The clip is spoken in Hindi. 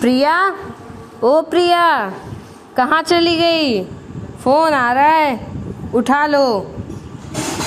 प्रिया? ओ प्रिया कहाँ चली गई? फ़ोन आ रहा है उठा लो।